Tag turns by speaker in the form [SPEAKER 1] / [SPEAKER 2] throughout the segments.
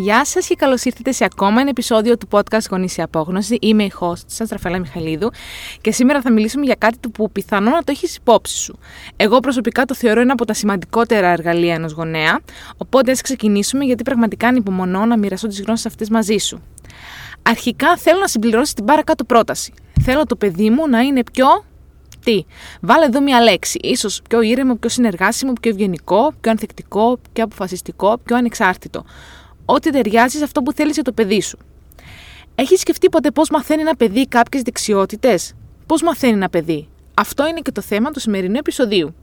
[SPEAKER 1] Γεια σας και καλώς ήρθατε σε ακόμα ένα επεισόδιο του podcast Γονείς σε Απόγνωση. Είμαι η host σας, Ραφαέλα Μιχαλίδου, και σήμερα θα μιλήσουμε για κάτι που πιθανόν να το έχεις υπόψη σου. Εγώ προσωπικά το θεωρώ ένα από τα σημαντικότερα εργαλεία ενός γονέα, οπότε ας ξεκινήσουμε γιατί πραγματικά ανυπομονώ να μοιραστώ τις γνώσεις αυτές μαζί σου. Αρχικά θέλω να συμπληρώσει την παρακάτω πρόταση. Θέλω το παιδί μου να είναι πιο τι; Βάλε εδώ μια λέξη. Ίσως πιο ήρεμο, πιο συνεργάσιμο, πιο ευγενικό, πιο ανθεκτικό, πιο αποφασιστικό, πιο ανεξάρτητο ό,τι ταιριάζει σε αυτό που θέλει για το παιδί σου. Έχεις σκεφτεί ποτέ πώς μαθαίνει ένα παιδί κάποιες δεξιότητες, Πώς μαθαίνει ένα παιδί; Αυτό είναι και το θέμα του σημερινού επεισοδίου.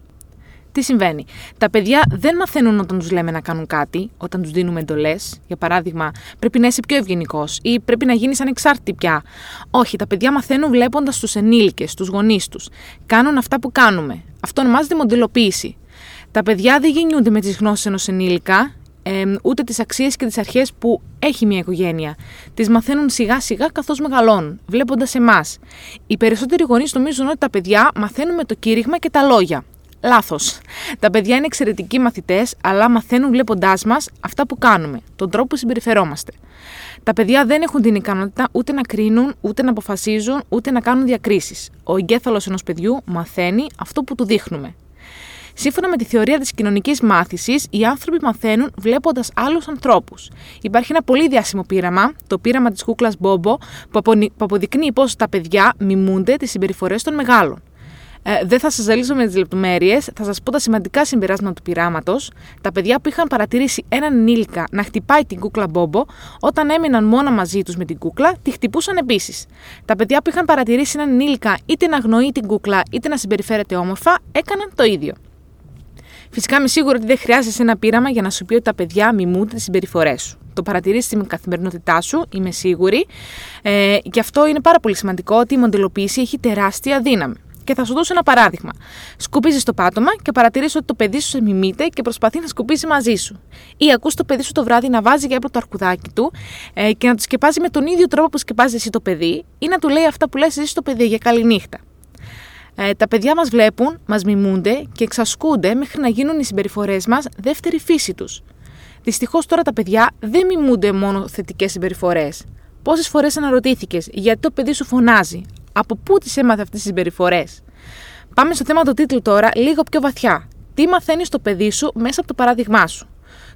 [SPEAKER 1] Τι συμβαίνει; Τα παιδιά δεν μαθαίνουν όταν τους λέμε να κάνουν κάτι, όταν τους δίνουμε εντολές. Για παράδειγμα, πρέπει να είσαι πιο ευγενικός ή πρέπει να γίνεις ανεξάρτητη πια. Όχι, τα παιδιά μαθαίνουν βλέποντας τους ενήλικες, τους γονείς τους. Κάνουν αυτά που κάνουμε. Αυτό ονομάζεται μοντελοποίηση. Τα παιδιά δεν γεννιούνται με τις γνώσεις ενός ενήλικα, ε, ούτε τις αξίες και τις αρχές που έχει μια οικογένεια. Τις μαθαίνουν σιγά σιγά καθώς μεγαλώνουν, βλέποντας εμάς. Οι περισσότεροι γονείς νομίζουν ότι τα παιδιά μαθαίνουν με το κήρυγμα και τα λόγια. Λάθος. Τα παιδιά είναι εξαιρετικοί μαθητές, αλλά μαθαίνουν βλέποντάς μας αυτά που κάνουμε, τον τρόπο που συμπεριφερόμαστε. Τα παιδιά δεν έχουν την ικανότητα ούτε να κρίνουν, ούτε να αποφασίζουν, ούτε να κάνουν διακρίσεις. Ο εγκέφαλος ενός παιδιού μαθαίνει αυτό που του δείχνουμε. Σύμφωνα με τη θεωρία της κοινωνικής μάθησης, οι άνθρωποι μαθαίνουν βλέποντας άλλους ανθρώπους. Υπάρχει ένα πολύ διάσημο πείραμα, το πείραμα της κούκλας Μπόμπο, που αποδεικνύει πώ τα παιδιά μιμούνται τις συμπεριφορές των μεγάλων. Ε, δεν θα σας ζαλίσω με τις λεπτομέρειες, θα σας πω τα σημαντικά συμπεράσματα του πειράματος. Τα παιδιά που είχαν παρατηρήσει έναν ενήλικα να χτυπάει την κούκλα Μπόμπο, όταν έμειναν μόνο μαζί τους με την κούκλα, τη χτυπούσαν επίσης. Τα παιδιά που είχαν παρατηρήσει έναν ενήλικα είτε να αγνοεί την κούκλα είτε να συμπεριφέρεται όμορφα, έκαναν το ίδιο. Φυσικά είμαι σίγουρη ότι δεν χρειάζεσαι ένα πείραμα για να σου πει ότι τα παιδιά μιμούνται τις συμπεριφορές σου. Το παρατηρεί στην καθημερινότητά σου, είμαι σίγουρη. Ε, και αυτό είναι πάρα πολύ σημαντικό ότι η μοντελοποίηση έχει τεράστια δύναμη. Και θα σου δώσω ένα παράδειγμα. Σκουπίζεις το πάτωμα και παρατηρείς ότι το παιδί σου σε μιμείται και προσπαθεί να σκουπίσει μαζί σου. Ή ακούς το παιδί σου το βράδυ να βάζει για το αρκουδάκι του ε, και να το σκεπάζει με τον ίδιο τρόπο που σκεπάζεις εσύ το παιδί, ή να του λέει αυτά που λες εσύ στο παιδί για καλή νύχτα. Ε, τα παιδιά μας βλέπουν, μας μιμούνται και εξασκούνται μέχρι να γίνουν οι συμπεριφορές μας δεύτερη φύση τους. Δυστυχώς τώρα τα παιδιά δεν μιμούνται μόνο θετικές συμπεριφορές. Πόσες φορές αναρωτήθηκες γιατί το παιδί σου φωνάζει, από πού τις έμαθε αυτές τις συμπεριφορές; Πάμε στο θέμα του τίτλου τώρα, λίγο πιο βαθιά. Τι μαθαίνεις το παιδί σου μέσα από το παράδειγμά σου;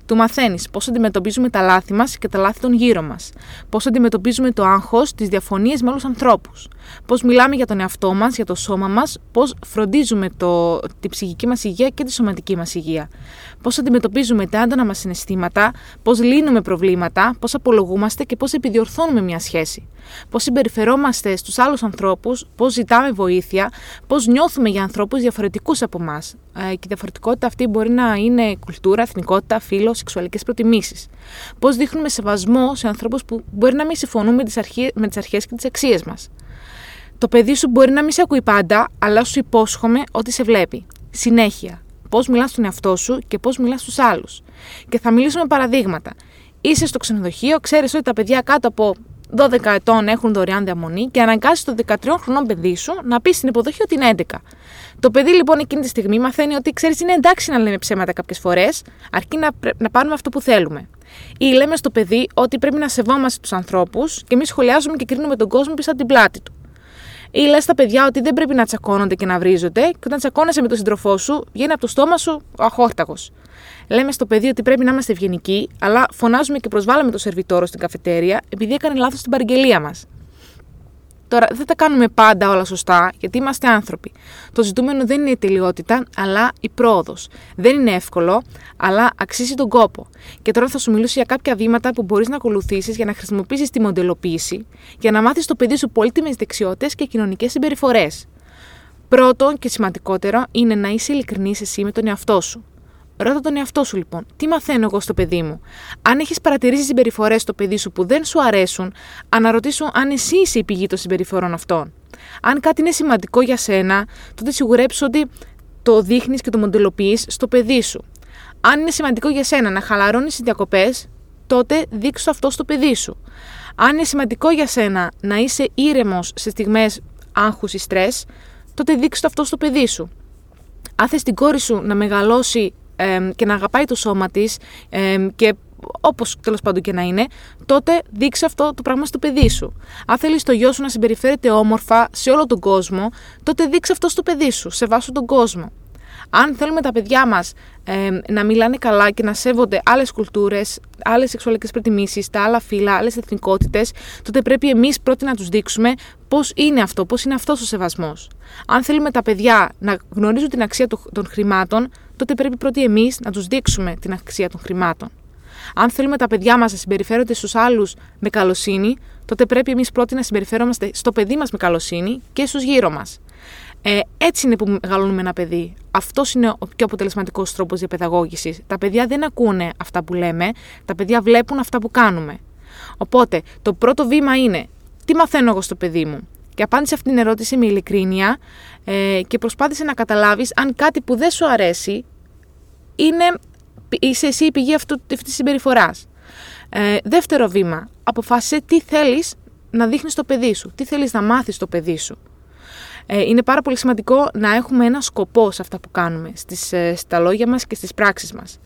[SPEAKER 1] Του μαθαίνεις πώς αντιμετωπίζουμε τα λάθη μας και τα λάθη των γύρω μας. Πώς αντιμετωπίζουμε το άγχος, τις διαφωνίες με άλλους ανθρώπους. Πώς μιλάμε για τον εαυτό μας, για το σώμα μας. Πώς φροντίζουμε το, τη ψυχική μας υγεία και τη σωματική μας υγεία. Πώς αντιμετωπίζουμε τα έντονα μας συναισθήματα. Πώς λύνουμε προβλήματα. Πώς απολογούμαστε και πώς επιδιορθώνουμε μια σχέση. Πώς συμπεριφερόμαστε στους άλλους ανθρώπους. Πώς ζητάμε βοήθεια. Πώς νιώθουμε για ανθρώπους διαφορετικούς από εμάς. Ε, και η διαφορετικότητα αυτή μπορεί να είναι κουλτούρα, εθνικότητα, φύλλο, σεξουαλικές προτιμήσεις. Πώς δείχνουμε σεβασμό σε ανθρώπους που μπορεί να μην συμφωνούν με τις αρχές και τις αξίες μας. Το παιδί σου μπορεί να μην σε ακούει πάντα, αλλά σου υπόσχομαι ότι σε βλέπει. Συνέχεια. Πώς μιλάς στον εαυτό σου και πώς μιλάς στους άλλους. Και θα μιλήσουμε παραδείγματα. Είσαι στο ξενοδοχείο, ξέρεις ότι τα παιδιά κάτω από 12 ετών έχουν δωρεάν διαμονή και αναγκάζει το 13 χρονών παιδί σου να πει στην υποδοχή ότι είναι 11. Το παιδί λοιπόν εκείνη τη στιγμή μαθαίνει ότι ξέρεις είναι εντάξει να λέμε ψέματα κάποιες φορές, αρκεί να, να πάρουμε αυτό που θέλουμε. Ή λέμε στο παιδί ότι πρέπει να σεβόμαστε τους ανθρώπους και εμείς σχολιάζουμε και κρίνουμε τον κόσμο πίσω από την πλάτη του. Ή λες στα παιδιά ότι δεν πρέπει να τσακώνονται και να βρίζονται, και όταν τσακώνεσαι με τον σύντροφό σου, βγαίνει από το στόμα σου ο αχόρταγος. Λέμε στο παιδί ότι πρέπει να είμαστε ευγενικοί, αλλά φωνάζουμε και προσβάλλουμε το σερβιτόρο στην καφετέρια επειδή έκανε λάθος στην παραγγελία μας. Τώρα, δεν τα κάνουμε πάντα όλα σωστά, γιατί είμαστε άνθρωποι. Το ζητούμενο δεν είναι η τελειότητα, αλλά η πρόοδος. Δεν είναι εύκολο, αλλά αξίζει τον κόπο. Και τώρα θα σου μιλήσω για κάποια βήματα που μπορείς να ακολουθήσεις για να χρησιμοποιήσεις τη μοντελοποίηση, για να μάθεις το παιδί σου πολύτιμες δεξιότητες και κοινωνικές συμπεριφορές. Πρώτον και σημαντικότερο είναι να είσαι ειλικρινής εσύ με τον εαυτό σου. Ρώτα τον εαυτό σου λοιπόν, τι μαθαίνω εγώ στο παιδί μου; Αν έχεις παρατηρήσει συμπεριφορές στο παιδί σου που δεν σου αρέσουν, αναρωτήσου αν εσύ είσαι η πηγή των συμπεριφορών αυτών. Αν κάτι είναι σημαντικό για σένα, τότε σιγουρέψου ότι το δείχνεις και το μοντελοποιείς στο παιδί σου. Αν είναι σημαντικό για σένα να χαλαρώνεις τις διακοπές, τότε δείξου αυτό στο παιδί σου. Αν είναι σημαντικό για σένα να είσαι ήρεμος σε στιγμές άγχους ή στρες, τότε δείξου αυτό στο παιδί σου. Αν θε την κόρη σου να μεγαλώσει και να αγαπάει το σώμα της και όπως τέλος πάντων και να είναι, τότε δείξε αυτό το πράγμα στο παιδί σου. Αν θέλεις το γιο σου να συμπεριφέρεται όμορφα σε όλο τον κόσμο, τότε δείξε αυτό στο παιδί σου, σε βάσο τον κόσμο. Αν θέλουμε τα παιδιά μας ε, να μιλάνε καλά και να σέβονται άλλες κουλτούρες, άλλες σεξουαλικές προτιμήσεις, τα άλλα φύλλα, άλλες εθνικότητες, τότε πρέπει εμείς πρώτοι να τους δείξουμε πώς είναι αυτό, πώς είναι αυτός ο σεβασμός. Αν θέλουμε τα παιδιά να γνωρίζουν την αξία των χρημάτων, τότε πρέπει πρώτοι εμείς να τους δείξουμε την αξία των χρημάτων. Αν θέλουμε τα παιδιά μας να συμπεριφέρονται στους άλλους με καλοσύνη, τότε πρέπει εμείς πρώτοι να συμπεριφέρομαστε στο παιδί μας με καλοσύνη και στους γύρω μας. Ε, έτσι είναι που μεγαλώνουμε ένα παιδί. Αυτός είναι ο πιο αποτελεσματικός τρόπος διαπαιδαγώγησης. Τα παιδιά δεν ακούνε αυτά που λέμε, τα παιδιά βλέπουν αυτά που κάνουμε. Οπότε, το πρώτο βήμα είναι τι μαθαίνω εγώ στο παιδί μου; Και απάντησε αυτή την ερώτηση με ειλικρίνεια ε, και προσπάθησε να καταλάβεις αν κάτι που δεν σου αρέσει είναι, είσαι εσύ η πηγή αυτή της συμπεριφοράς. Ε, δεύτερο βήμα, αποφάσισε τι θέλεις να δείχνεις στο παιδί σου, τι θέλεις να μάθεις στο παιδί σου. Ε, είναι πάρα πολύ σημαντικό να έχουμε ένα σκοπό σε αυτά που κάνουμε, στις, ε, στα λόγια μας και στις πράξεις μας.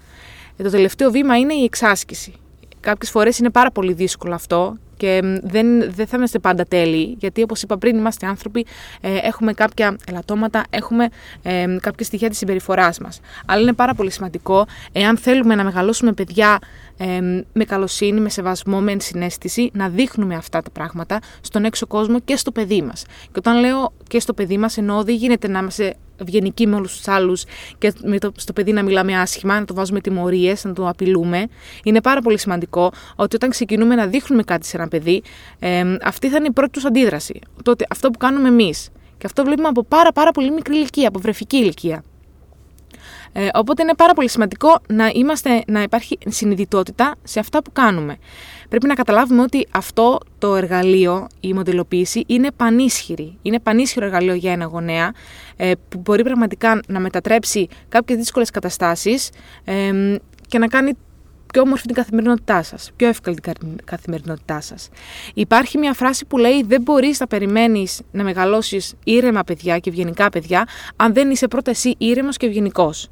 [SPEAKER 1] Ε, το τελευταίο βήμα είναι η εξάσκηση. Κάποιες φορές είναι πάρα πολύ δύσκολο αυτό και δεν, δεν θα είμαστε πάντα τέλειοι, γιατί όπως είπα πριν είμαστε άνθρωποι, ε, έχουμε κάποια ελαττώματα, έχουμε ε, κάποια στοιχεία της συμπεριφοράς μας. Αλλά είναι πάρα πολύ σημαντικό, εάν θέλουμε να μεγαλώσουμε παιδιά ε, με καλοσύνη, με σεβασμό, με ενσυναίσθηση, να δείχνουμε αυτά τα πράγματα στον έξω κόσμο και στο παιδί μας. Και όταν λέω και στο παιδί μας, εννοώ δεν γίνεται να είμαστε ευγενικοί με όλους τους άλλους και με το, στο παιδί να μιλάμε άσχημα, να το βάζουμε τιμωρίες, να το απειλούμε. Είναι πάρα πολύ σημαντικό ότι όταν ξεκινούμε να δείχνουμε κάτι σε ένα παιδί, ε, αυτή θα είναι η πρώτη τους αντίδραση. Τότε αυτό που κάνουμε εμείς. Και αυτό βλέπουμε από πάρα, πάρα πολύ μικρή ηλικία, από βρεφική ηλικία. Ε, οπότε είναι πάρα πολύ σημαντικό να, είμαστε, να υπάρχει συνειδητότητα σε αυτά που κάνουμε. Πρέπει να καταλάβουμε ότι αυτό το εργαλείο, η μοντελοποίηση, είναι πανίσχυρη. Είναι πανίσχυρο εργαλείο για ένα γονέα ε, που μπορεί πραγματικά να μετατρέψει κάποιες δύσκολες καταστάσεις ε, και να κάνει πιο όμορφη την καθημερινότητά σας, πιο εύκολη την καθημερινότητά σας. Υπάρχει μια φράση που λέει: Δεν μπορείς να περιμένεις να μεγαλώσεις ήρεμα παιδιά και ευγενικά παιδιά, αν δεν είσαι πρώτα εσύ ήρεμος και ευγενικός.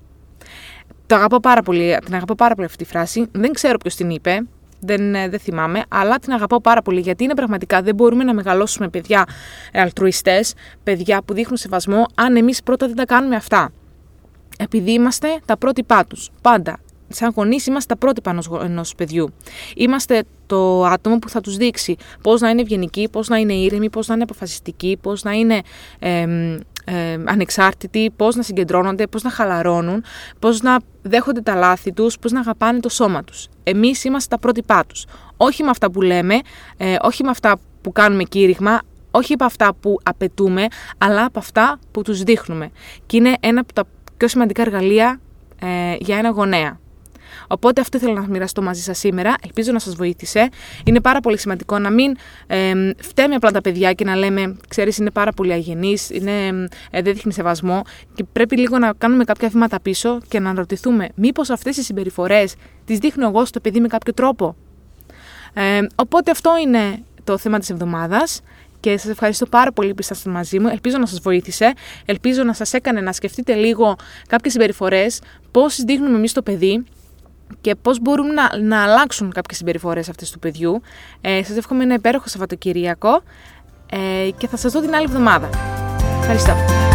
[SPEAKER 1] Το αγαπώ πάρα πολύ, την αγαπώ πάρα πολύ αυτή τη φράση. Δεν ξέρω ποιος την είπε, δεν, ε, δεν θυμάμαι, αλλά την αγαπώ πάρα πολύ γιατί είναι πραγματικά δεν μπορούμε να μεγαλώσουμε παιδιά αλτρουιστές, παιδιά που δείχνουν σεβασμό, αν εμείς πρώτα δεν τα κάνουμε αυτά. Επειδή είμαστε τα πρότυπά τους. Πάντα. Σαν γονείς είμαστε τα πρότυπα ενός παιδιού. Είμαστε το άτομο που θα τους δείξει πώς να είναι ευγενικοί, πώς να είναι ήρεμοι, πώς να είναι αποφασιστικοί, πώς να είναι ε, ανεξάρτητοι, πώς να συγκεντρώνονται, πώς να χαλαρώνουν, πώς να δέχονται τα λάθη τους, πώς να αγαπάνε το σώμα τους. Εμείς είμαστε τα πρότυπά τους. Όχι με αυτά που λέμε, ε, όχι με αυτά που κάνουμε κήρυγμα, όχι από αυτά που απαιτούμε, αλλά από αυτά που τους δείχνουμε. Και είναι ένα από τα πιο σημαντικά εργαλεία ε, για ένα γονέα. Οπότε αυτό ήθελα να μοιραστώ μαζί σας σήμερα. Ελπίζω να σας βοήθησε. Είναι πάρα πολύ σημαντικό να μην ε, φταίμε απλά τα παιδιά και να λέμε, ξέρεις, είναι πάρα πολύ αγενείς, ε, δεν δείχνει σεβασμό. Και πρέπει λίγο να κάνουμε κάποια βήματα πίσω και να αναρωτηθούμε, μήπως αυτές οι συμπεριφορές τις δείχνω εγώ στο παιδί με κάποιο τρόπο. Ε, οπότε αυτό είναι το θέμα της εβδομάδας και σας ευχαριστώ πάρα πολύ που ήσασταν μαζί μου. Ελπίζω να σας βοήθησε, ελπίζω να σας έκανε να σκεφτείτε λίγο κάποιες συμπεριφορές, πώς δείχνουμε εμείς το παιδί και πώς μπορούν να, να αλλάξουν κάποιες συμπεριφορές αυτές του παιδιού. Ε, σας εύχομαι ένα υπέροχο Σαββατοκυριακό ε, και θα σας δω την άλλη εβδομάδα. Ευχαριστώ.